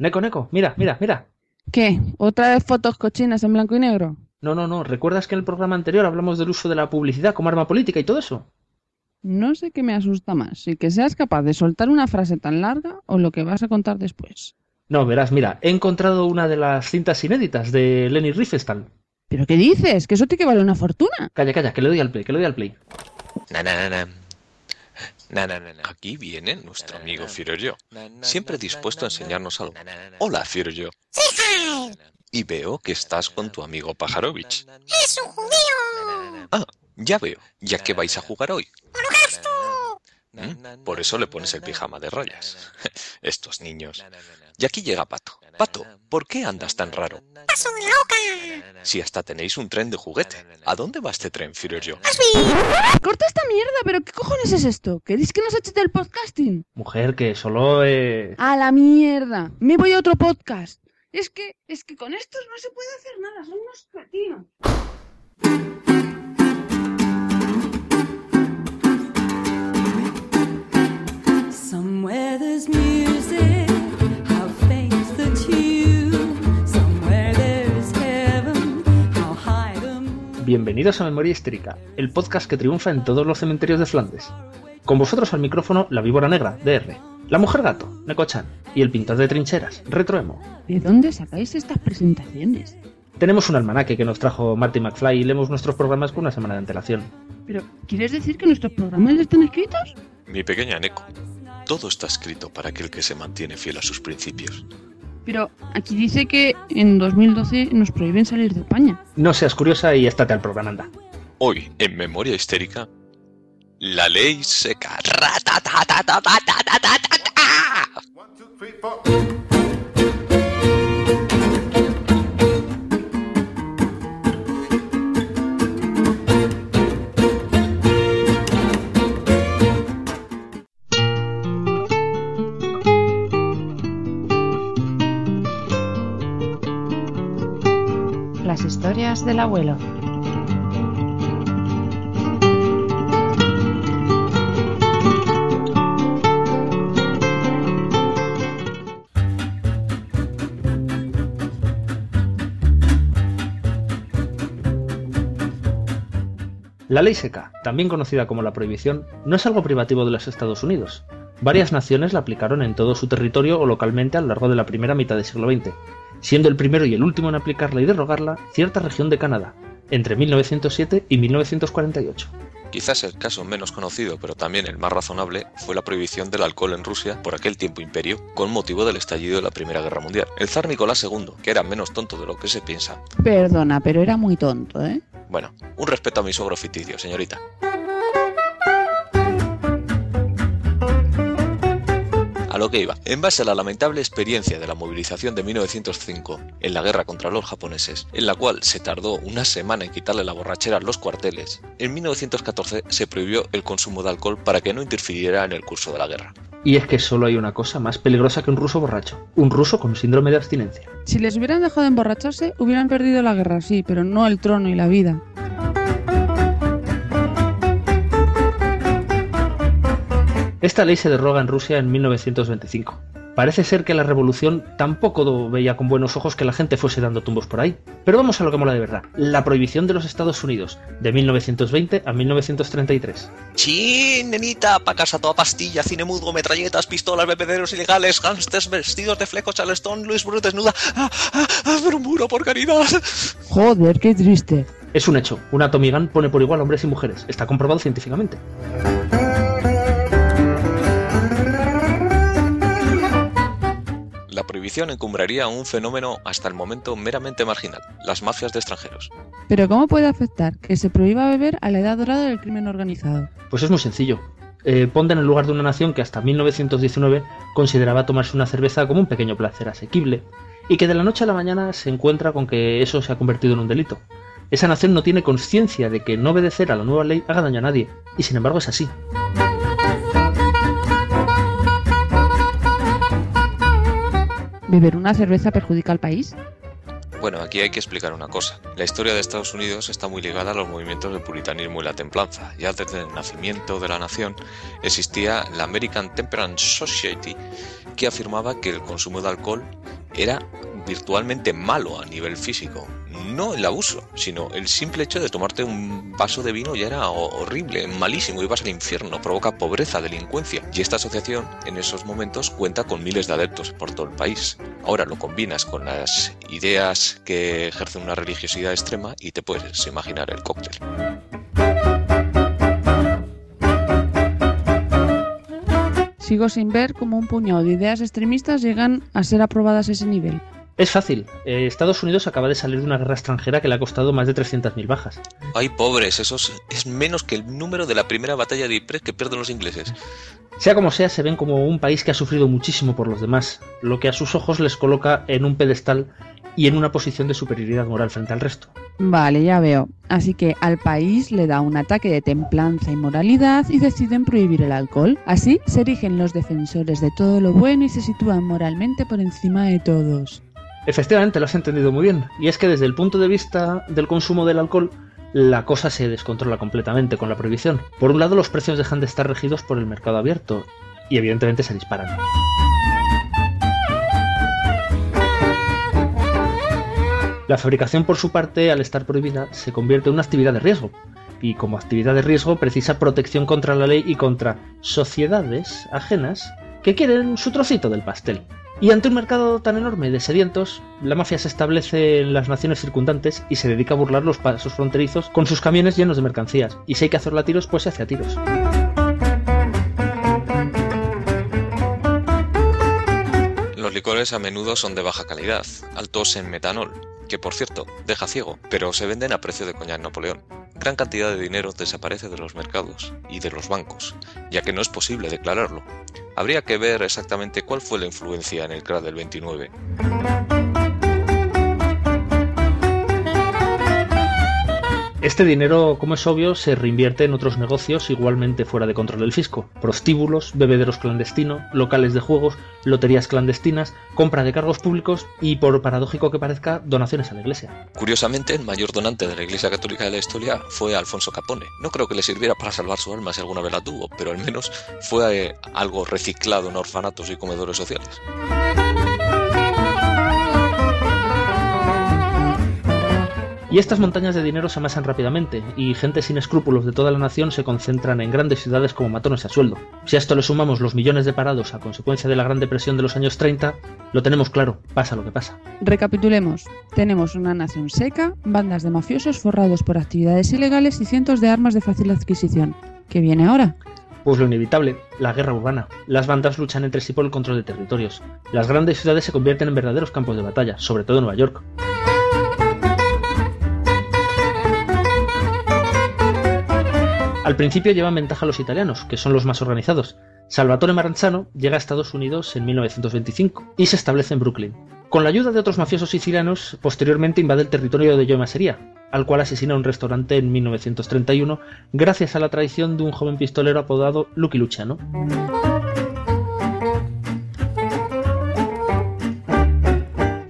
Neko, Neko, mira, mira, mira. ¿Qué? ¿Otra vez fotos cochinas en blanco y negro? No, no, no. ¿Recuerdas que en el programa anterior hablamos del uso de la publicidad como arma política y todo eso? No sé qué me asusta más, si que seas capaz de soltar una frase tan larga o lo que vas a contar después. No, verás, mira, he encontrado una de las cintas inéditas de Lenny Riefenstahl. ¿Pero qué dices? Que eso tiene que vale una fortuna. Calla, calla, que le doy al play, que le doy al play. Na, na, na, na. Na, na, na, na. Aquí viene nuestro amigo Firoyo, siempre dispuesto a enseñarnos algo. Hola, Firoyo. Y veo que estás con tu amigo Pajarovich. ¡Es un judío! Ah, ya veo. ¿Ya qué vais a jugar hoy? ¡Holocausto! ¿Mm? Por eso le pones el pijama de rayas. Estos niños. Y aquí llega Pato. Pato, ¿por qué andas tan raro? ¡Paso de loca! Si hasta tenéis un tren de juguete. ¿A dónde va este tren, Firoyo? ¡Corta esta mierda! ¿Pero qué cojones es esto? ¿Queréis que nos eches del podcasting? Mujer, que solo... Eh... ¡A la mierda! Me voy a otro podcast. Es que, es que con estos no se puede hacer nada, son unos cretinos. Bienvenidos a Memoria Histérica, el podcast que triunfa en todos los cementerios de Flandes. Con vosotros al micrófono la víbora negra, DR, la mujer gato, Neko-chan, y el pintor de trincheras, Retroemo. ¿De dónde sacáis estas presentaciones? Tenemos un almanaque que nos trajo Marty McFly y leemos nuestros programas con una semana de antelación. ¿Pero quieres decir que nuestros programas ya están escritos? Mi pequeña Neko. Todo está escrito para aquel que se mantiene fiel a sus principios. Pero aquí dice que en 2012 nos prohíben salir de España. No seas curiosa y estate al programa, anda. Hoy, en Memoria Histérica, la ley seca. Las del abuelo. La ley seca, también conocida como la prohibición, no es algo privativo de los Estados Unidos. Varias naciones la aplicaron en todo su territorio o localmente a lo largo de la primera mitad del siglo XX, siendo el primero y el último en aplicarla y derogarla cierta región de Canadá, entre 1907 y 1948. Quizás el caso menos conocido, pero también el más razonable, fue la prohibición del alcohol en Rusia por aquel tiempo imperio, con motivo del estallido de la Primera Guerra Mundial. El zar Nicolás II, que era menos tonto de lo que se piensa, Perdona, pero era muy tonto, ¿eh? bueno, un respeto a mi sogro ficticio, señorita. Lo que iba, en base a la lamentable experiencia de la movilización de 1905 en la guerra contra los japoneses, en la cual se tardó una semana en quitarle la borrachera a los cuarteles, en 1914 se prohibió el consumo de alcohol para que no interfiriera en el curso de la guerra. Y es que solo hay una cosa más peligrosa que un ruso borracho, un ruso con síndrome de abstinencia. Si les hubieran dejado de emborracharse, hubieran perdido la guerra, sí, pero no el trono y la vida. Esta ley se derroga en Rusia en 1925. Parece ser que la revolución tampoco veía con buenos ojos que la gente fuese dando tumbos por ahí. Pero vamos a lo que mola de verdad, la prohibición de los Estados Unidos, de 1920 a 1933. Sí, nenita, pa' casa toda pastilla, cine mudo, metralletas, pistolas, bebederos ilegales, gángsters vestidos de fleco, charleston, Luis Bruce desnuda. ¡Ah, ah, ah, murmuro, por caridad! Joder, qué triste. Es un hecho, una Tommy Gun pone por igual a hombres y mujeres, está comprobado científicamente. Encumbraría un fenómeno hasta el momento meramente marginal, las mafias de extranjeros. Pero ¿cómo puede afectar que se prohíba beber a la edad dorada del crimen organizado? Pues es muy sencillo. Eh, ponte en el lugar de una nación que hasta 1919 consideraba tomarse una cerveza como un pequeño placer asequible, y que de la noche a la mañana se encuentra con que eso se ha convertido en un delito. Esa nación no tiene conciencia de que no obedecer a la nueva ley haga daño a nadie, y sin embargo es así. ¿Beber una cerveza perjudica al país? Bueno, aquí hay que explicar una cosa. La historia de Estados Unidos está muy ligada a los movimientos del puritanismo y la templanza. Ya desde el nacimiento de la nación existía la American Temperance Society, que afirmaba que el consumo de alcohol era virtualmente malo a nivel físico. No el abuso, sino el simple hecho de tomarte un vaso de vino ya era ho- horrible, malísimo, ibas al infierno, provoca pobreza, delincuencia. Y esta asociación en esos momentos cuenta con miles de adeptos por todo el país. Ahora lo combinas con las ideas que ejercen una religiosidad extrema y te puedes imaginar el cóctel. Sigo sin ver cómo un puñado de ideas extremistas llegan a ser aprobadas a ese nivel. Es fácil. Eh, Estados Unidos acaba de salir de una guerra extranjera que le ha costado más de 300.000 bajas. Ay, pobres, eso es- es menos que el número de la primera batalla de Ypres que pierden los ingleses. Sea como sea, se ven como un país que ha sufrido muchísimo por los demás, lo que a sus ojos les coloca en un pedestal y en una posición de superioridad moral frente al resto. Vale, ya veo. Así que al país le da un ataque de templanza y moralidad y deciden prohibir el alcohol. Así se erigen los defensores de todo lo bueno y se sitúan moralmente por encima de todos. Efectivamente, lo has entendido muy bien. Y es que desde el punto de vista del consumo del alcohol, la cosa se descontrola completamente con la prohibición. Por un lado, los precios dejan de estar regidos por el mercado abierto y evidentemente se disparan. La fabricación, por su parte, al estar prohibida, se convierte en una actividad de riesgo. Y como actividad de riesgo precisa protección contra la ley y contra sociedades ajenas que quieren su trocito del pastel. Y ante un mercado tan enorme de sedientos, la mafia se establece en las naciones circundantes y se dedica a burlar los pasos fronterizos con sus camiones llenos de mercancías. Y si hay que hacerla a tiros, pues se hace a tiros. Los licores a menudo son de baja calidad, altos en metanol, que por cierto deja ciego, pero se venden a precio de coñac Napoleón. Gran cantidad de dinero desaparece de los mercados y de los bancos, ya que no es posible declararlo. Habría que ver exactamente cuál fue la influencia en el crack del 29. Este dinero, como es obvio, se reinvierte en otros negocios igualmente fuera de control del fisco. Prostíbulos, bebederos clandestinos, locales de juegos, loterías clandestinas, compra de cargos públicos y, por paradójico que parezca, donaciones a la iglesia. Curiosamente, el mayor donante de la Iglesia Católica de la historia fue Alfonso Capone. No creo que le sirviera para salvar su alma si alguna vez la tuvo, pero al menos fue eh, algo reciclado en orfanatos y comedores sociales. Y estas montañas de dinero se amasan rápidamente, y gente sin escrúpulos de toda la nación se concentran en grandes ciudades como matones a sueldo. Si a esto le sumamos los millones de parados a consecuencia de la Gran Depresión de los años 30, lo tenemos claro, pasa lo que pasa. Recapitulemos. Tenemos una nación seca, bandas de mafiosos forrados por actividades ilegales y cientos de armas de fácil adquisición. ¿Qué viene ahora? Pues lo inevitable, la guerra urbana. Las bandas luchan entre sí por el control de territorios. Las grandes ciudades se convierten en verdaderos campos de batalla, sobre todo Nueva York. Al principio llevan ventaja los italianos, que son los más organizados. Salvatore Maranzano llega a Estados Unidos en 1925 y se establece en Brooklyn. Con la ayuda de otros mafiosos sicilianos, posteriormente invade el territorio de Joe Masseria, al cual asesina un restaurante en 1931 gracias a la traición de un joven pistolero apodado Lucky Luciano.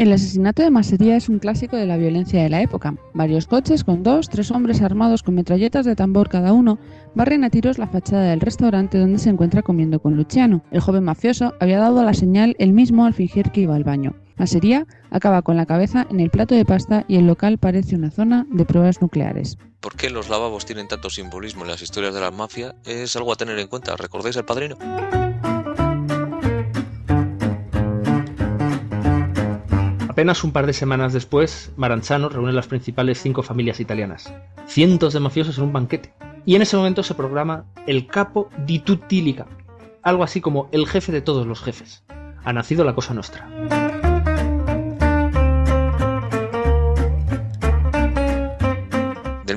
El asesinato de Masseria es un clásico de la violencia de la época. Varios coches con dos, tres hombres armados con metralletas de tambor cada uno barren a tiros la fachada del restaurante donde se encuentra comiendo con Luciano. El joven mafioso había dado la señal él mismo al fingir que iba al baño. Masseria acaba con la cabeza en el plato de pasta y el local parece una zona de pruebas nucleares. ¿Por qué los lavabos tienen tanto simbolismo en las historias de la mafia? Es algo a tener en cuenta. ¿Recordáis el padrino? Apenas un par de semanas después, Maranzano reúne las principales cinco familias italianas. Cientos de mafiosos en un banquete. Y en ese momento se programa el capo di tutti algo así como el jefe de todos los jefes. Ha nacido la cosa nostra.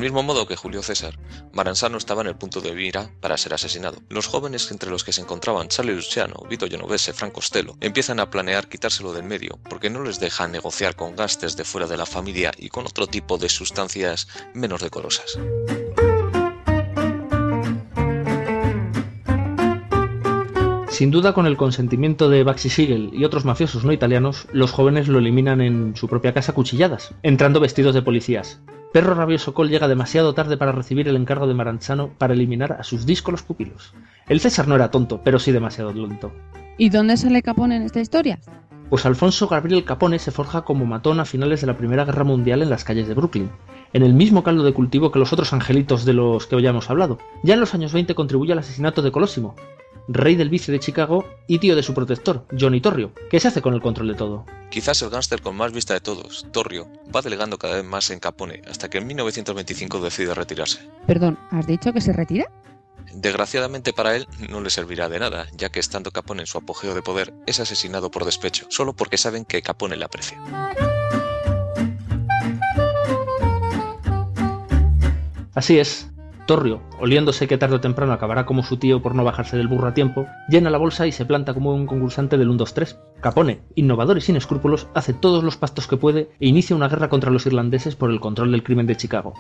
Mismo modo que Julio César, Maranzano estaba en el punto de mira para ser asesinado. Los jóvenes entre los que se encontraban Charlie Luciano, Vito Genovese, Franco Costello, empiezan a planear quitárselo del medio porque no les deja negociar con gastes de fuera de la familia y con otro tipo de sustancias menos decorosas. Sin duda, con el consentimiento de Baxi Siegel y otros mafiosos no italianos, los jóvenes lo eliminan en su propia casa cuchilladas, entrando vestidos de policías. Perro Rabioso Col llega demasiado tarde para recibir el encargo de Maranzano para eliminar a sus díscolos pupilos. El César no era tonto, pero sí demasiado lento. ¿Y dónde sale Capone en esta historia? Pues Alfonso Gabriel Capone se forja como matón a finales de la Primera Guerra Mundial en las calles de Brooklyn, en el mismo caldo de cultivo que los otros angelitos de los que ya hemos hablado. Ya en los años 20 contribuye al asesinato de Colosimo, rey del vice de Chicago y tío de su protector, Johnny Torrio, que se hace con el control de todo. Quizás el gángster con más vista de todos, Torrio, va delegando cada vez más en Capone hasta que en 1925 decide retirarse. Perdón, ¿has dicho que se retira? Desgraciadamente para él no le servirá de nada, ya que estando Capone en su apogeo de poder, es asesinado por despecho, solo porque saben que Capone le aprecia. Así es, Torrio, oliéndose que tarde o temprano acabará como su tío por no bajarse del burro a tiempo, llena la bolsa y se planta como un concursante del 1-2-3. Capone, innovador y sin escrúpulos, hace todos los pastos que puede e inicia una guerra contra los irlandeses por el control del crimen de Chicago.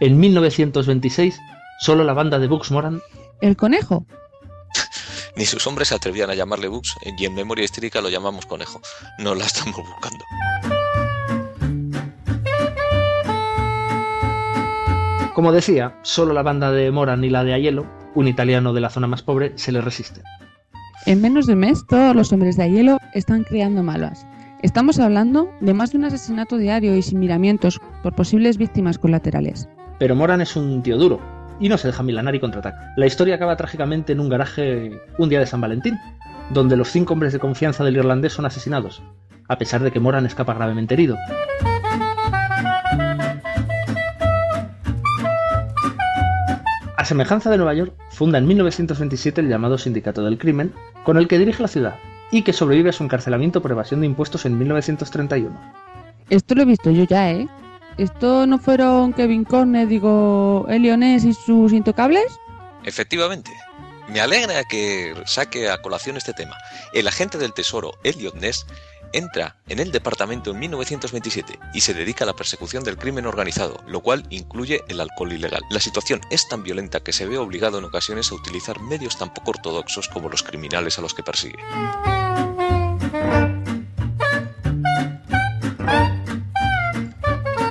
En 1926, solo la banda de Bugs Moran ¿El conejo? Ni sus hombres se atrevían a llamarle Bugs, y en memoria histérica lo llamamos conejo. No la estamos buscando. Como decía, solo la banda de Moran y la de Aiello, un italiano de la zona más pobre, se le resiste. En menos de un mes, todos los hombres de hielo están creando malvas. Estamos hablando de más de un asesinato diario y sin miramientos por posibles víctimas colaterales. Pero Moran es un tío duro y no se deja milanar y contraataca. La historia acaba trágicamente en un garaje un día de San Valentín, donde los cinco hombres de confianza del irlandés son asesinados, a pesar de que Moran escapa gravemente herido. A semejanza de Nueva York, funda en 1927 el llamado Sindicato del Crimen, con el que dirige la ciudad, y que sobrevive a su encarcelamiento por evasión de impuestos en 1931. Esto lo he visto yo ya, ¿eh? ¿Esto no fueron Kevin Corner, digo, Elionés y sus intocables? Efectivamente. Me alegra que saque a colación este tema. El agente del Tesoro, Elliot Ness, entra en el departamento en 1927 y se dedica a la persecución del crimen organizado, lo cual incluye el alcohol ilegal. La situación es tan violenta que se ve obligado en ocasiones a utilizar medios tan poco ortodoxos como los criminales a los que persigue.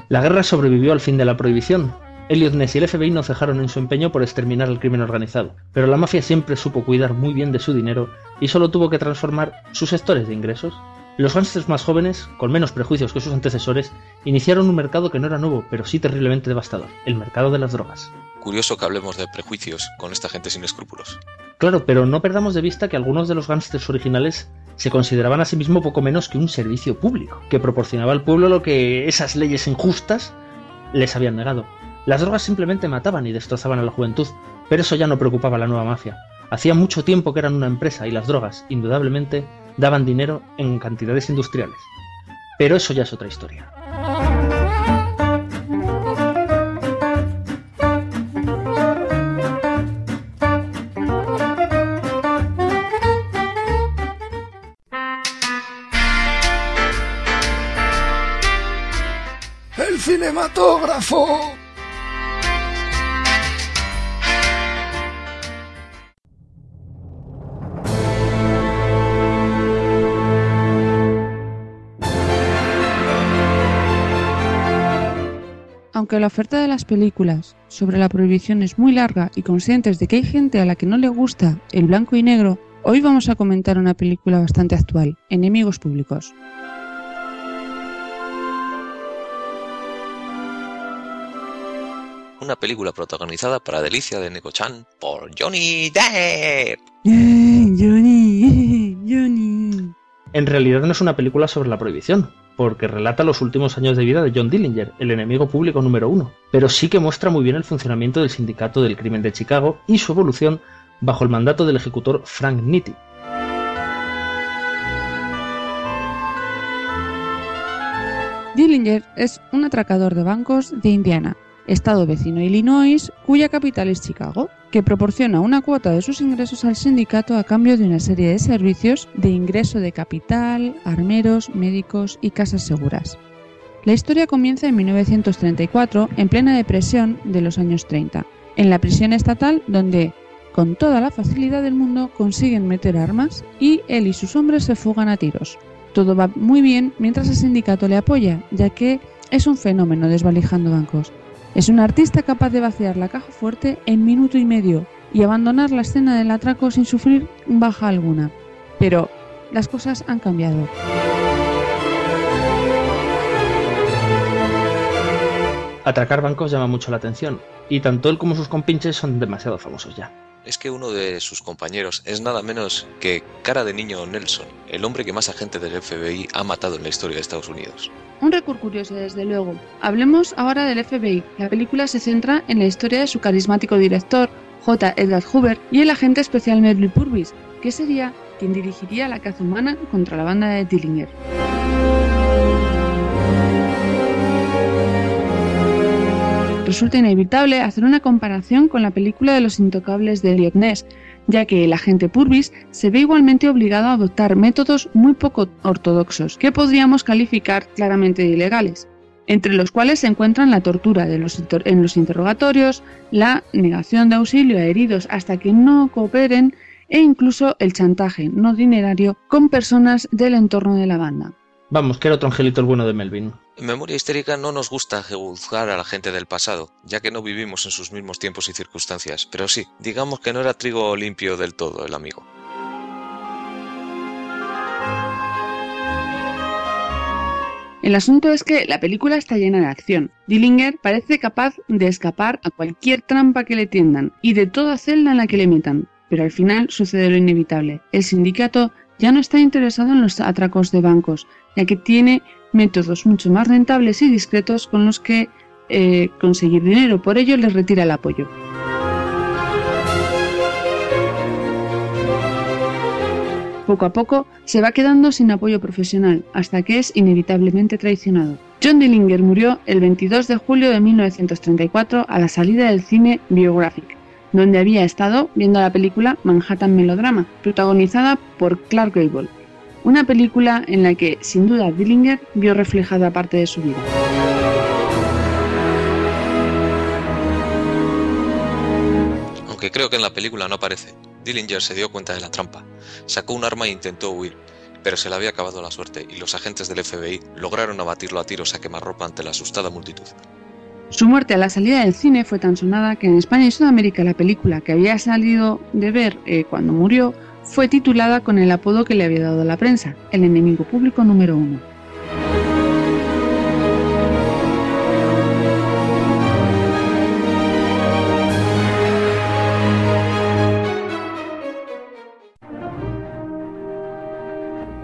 La guerra sobrevivió al fin de la prohibición. Elliot Ness y el FBI no cejaron en su empeño por exterminar el crimen organizado, pero la mafia siempre supo cuidar muy bien de su dinero y solo tuvo que transformar sus sectores de ingresos. Los gángsters más jóvenes, con menos prejuicios que sus antecesores, iniciaron un mercado que no era nuevo, pero sí terriblemente devastador, el mercado de las drogas. Curioso que hablemos de prejuicios con esta gente sin escrúpulos. Claro, pero no perdamos de vista que algunos de los gángsters originales se consideraban a sí mismo poco menos que un servicio público, que proporcionaba al pueblo lo que esas leyes injustas les habían negado. Las drogas simplemente mataban y destrozaban a la juventud, pero eso ya no preocupaba a la nueva mafia. Hacía mucho tiempo que eran una empresa y las drogas, indudablemente, daban dinero en cantidades industriales. Pero eso ya es otra historia. ¡El cinematógrafo! Aunque la oferta de las películas sobre la prohibición es muy larga y conscientes de que hay gente a la que no le gusta el blanco y negro, hoy vamos a comentar una película bastante actual, Enemigos Públicos. Una película protagonizada para delicia de Neko-chan por Johnny Depp. Johnny, Johnny. En realidad no es una película sobre la prohibición, porque relata los últimos años de vida de John Dillinger, el enemigo público número uno, pero sí que muestra muy bien el funcionamiento del sindicato del crimen de Chicago y su evolución bajo el mandato del ejecutor Frank Nitti. Dillinger es un atracador de bancos de Indiana, estado vecino Illinois, cuya capital es Chicago, que proporciona una cuota de sus ingresos al sindicato a cambio de una serie de servicios de ingreso de capital, armeros, médicos y casas seguras. La historia comienza en 1934, en plena depresión de los años 30, en la prisión estatal donde, con toda la facilidad del mundo, consiguen meter armas y él y sus hombres se fugan a tiros. Todo va muy bien mientras el sindicato le apoya, ya que es un fenómeno desvalijando bancos. Es un artista capaz de vaciar la caja fuerte en minuto y medio y abandonar la escena del atraco sin sufrir baja alguna. Pero las cosas han cambiado. Atracar bancos llama mucho la atención, y tanto él como sus compinches son demasiado famosos ya. Es que uno de sus compañeros es nada menos que cara de niño Nelson, el hombre que más agentes del FBI ha matado en la historia de Estados Unidos. Un récord curioso, desde luego. Hablemos ahora del FBI. La película se centra en la historia de su carismático director, J. Edgar Hoover, y el agente especial Merle Purvis, que sería quien dirigiría la caza humana contra la banda de Dillinger. Resulta inevitable hacer una comparación con la película de los intocables de Elliot Ness, ya que el agente Purvis se ve igualmente obligado a adoptar métodos muy poco ortodoxos, que podríamos calificar claramente de ilegales, entre los cuales se encuentran la tortura en los interrogatorios, la negación de auxilio a heridos hasta que no cooperen e incluso el chantaje no dinerario con personas del entorno de la banda. Vamos, que era otro angelito el bueno de Melvin. Memoria Histérica no nos gusta juzgar a la gente del pasado, ya que no vivimos en sus mismos tiempos y circunstancias, pero sí, digamos que no era trigo limpio del todo el amigo. El asunto es que la película está llena de acción. Dillinger parece capaz de escapar a cualquier trampa que le tiendan y de toda celda en la que le metan, pero al final sucede lo inevitable. El sindicato ya no está interesado en los atracos de bancos, ya que tiene métodos mucho más rentables y discretos con los que eh, conseguir dinero. Por ello les retira el apoyo. Poco a poco se va quedando sin apoyo profesional, hasta que es inevitablemente traicionado. John Dillinger murió el 22 de julio de 1934 a la salida del cine Biographic, donde había estado viendo la película Manhattan Melodrama, protagonizada por Clark Gable, una película en la que, sin duda, Dillinger vio reflejada parte de su vida. Aunque creo que en la película no aparece, Dillinger se dio cuenta de la trampa, sacó un arma e intentó huir, pero se le había acabado la suerte y los agentes del FBI lograron abatirlo a tiros a quemarropa ante la asustada multitud. Su muerte a la salida del cine fue tan sonada que en España y Sudamérica la película que había salido de ver eh, cuando murió fue titulada con el apodo que le había dado la prensa, el enemigo público número uno.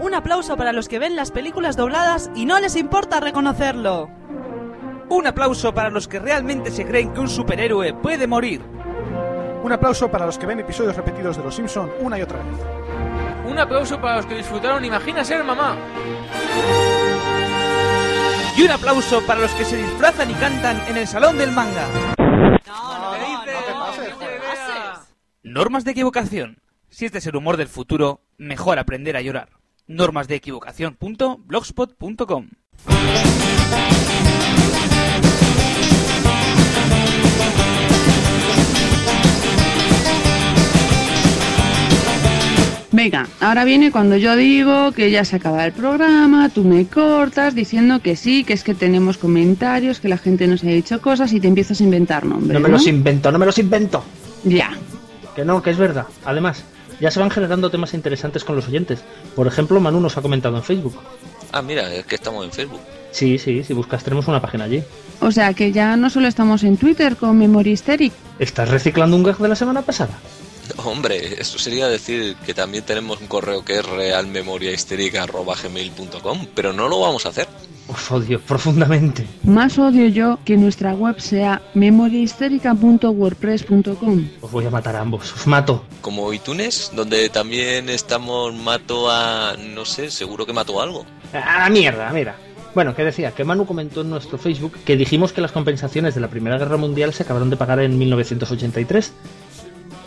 Un aplauso para los que ven las películas dobladas y no les importa reconocerlo. Un aplauso para los que realmente se creen que un superhéroe puede morir. Un aplauso para los que ven episodios repetidos de Los Simpson una y otra vez. Un aplauso para los que disfrutaron Imagina ser mamá. Y un aplauso para los que se disfrazan y cantan en el salón del manga. Normas de equivocación. Si este es el humor del futuro, mejor aprender a llorar. Normas de equivocación.blogspot.com Venga, ahora viene cuando yo digo que ya se acaba el programa, tú me cortas diciendo que sí, que es que tenemos comentarios, que la gente nos ha dicho cosas y te empiezas a inventar nombres. No me los invento, no me los invento. Ya. Que no, que es verdad. Además, ya se van generando temas interesantes con los oyentes. Por ejemplo, Manu nos ha comentado en Facebook. Ah, mira, es que estamos en Facebook. Sí, sí, si buscas tenemos una página allí. O sea que ya no solo estamos en Twitter con Memory Hysteric. ¿Estás reciclando un gag de la semana pasada? Hombre, eso sería decir que también tenemos un correo que es realmemoriahistérica.gmail.com, pero no lo vamos a hacer. Os odio profundamente. Más odio yo que nuestra web sea memoriahysterica.wordpress.com. Os voy a matar a ambos, os mato. Como iTunes, donde también estamos mato a... no sé, seguro que mató algo. ¡A la mierda, mira! Bueno, que decía, que Manu comentó en nuestro Facebook que dijimos que las compensaciones de la Primera Guerra Mundial se acabaron de pagar en 1983.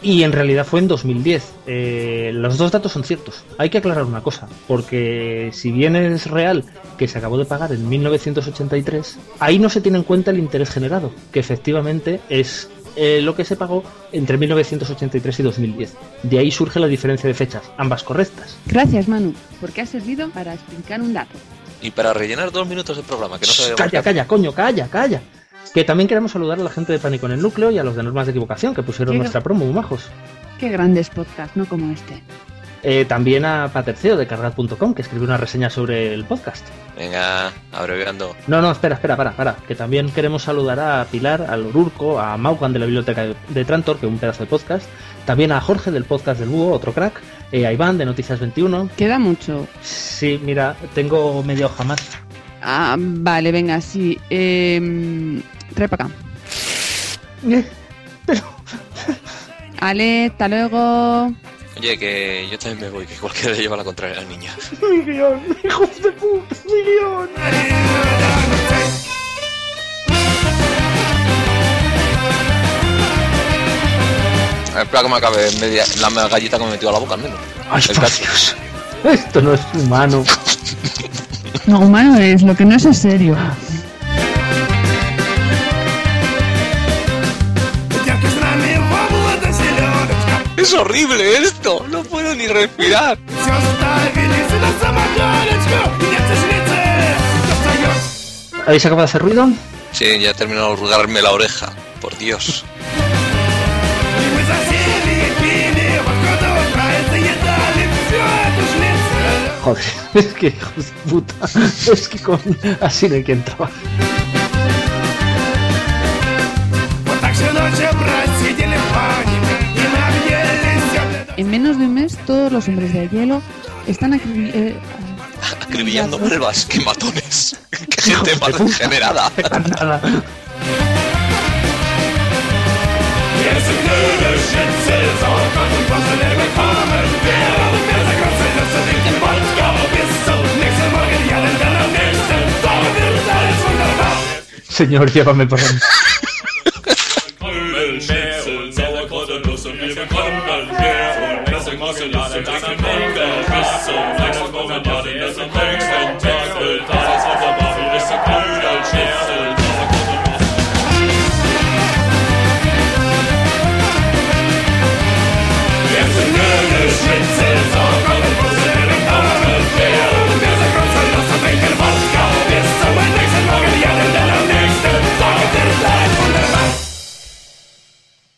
Y en realidad fue en 2010. Eh, los dos datos son ciertos. Hay que aclarar una cosa, porque si bien es real que se acabó de pagar en 1983, ahí no se tiene en cuenta el interés generado, que efectivamente es eh, lo que se pagó entre 1983 y 2010. De ahí surge la diferencia de fechas, ambas correctas. Gracias, Manu, porque ha servido para explicar un dato. Y para rellenar dos minutos de programa, que no sabemos Calla, calla, coño, calla, calla. Que también queremos saludar a la gente de Pánico en el Núcleo y a los de Normas de Equivocación que pusieron Qué nuestra promo, muy majos. Qué grandes podcasts, no como este. Eh, también a Paterceo de cargad.com, que escribió una reseña sobre el podcast. Venga, abreviando. No, no, espera, espera, para, para. Que también queremos saludar a Pilar, al Ururco, a Maugan de la Biblioteca de- de Trantor, que es un pedazo de podcast. También a Jorge del podcast del Búho, otro crack. eh, a Iván de Noticias 21. Queda mucho. Sí, mira, tengo media hoja más. Ah, vale, venga, sí. Eh, trae para acá. Eh, Ale, hasta luego. Oye, que yo también me voy, que cualquiera le lleva la contraria a la niña. Mi guion, hijos de puta, mi guion. Espera que me acabe media, la galleta que me metió a la boca al menos. Ay, El. Dios. Esto no es humano. No, humano es, lo que no es es serio. Es horrible esto, no puedo ni respirar. ¿Habéis acabado de hacer ruido? Sí, ya he terminado de rugarme la oreja, por Dios. Joder, es que hijos de puta. Es que con así no hay quien trabaja. En menos de un mes, todos los hombres de hielo están acribi- eh, Acribillando malvas, qué matones. Qué gente más degenerada. Señor, llévame para mí.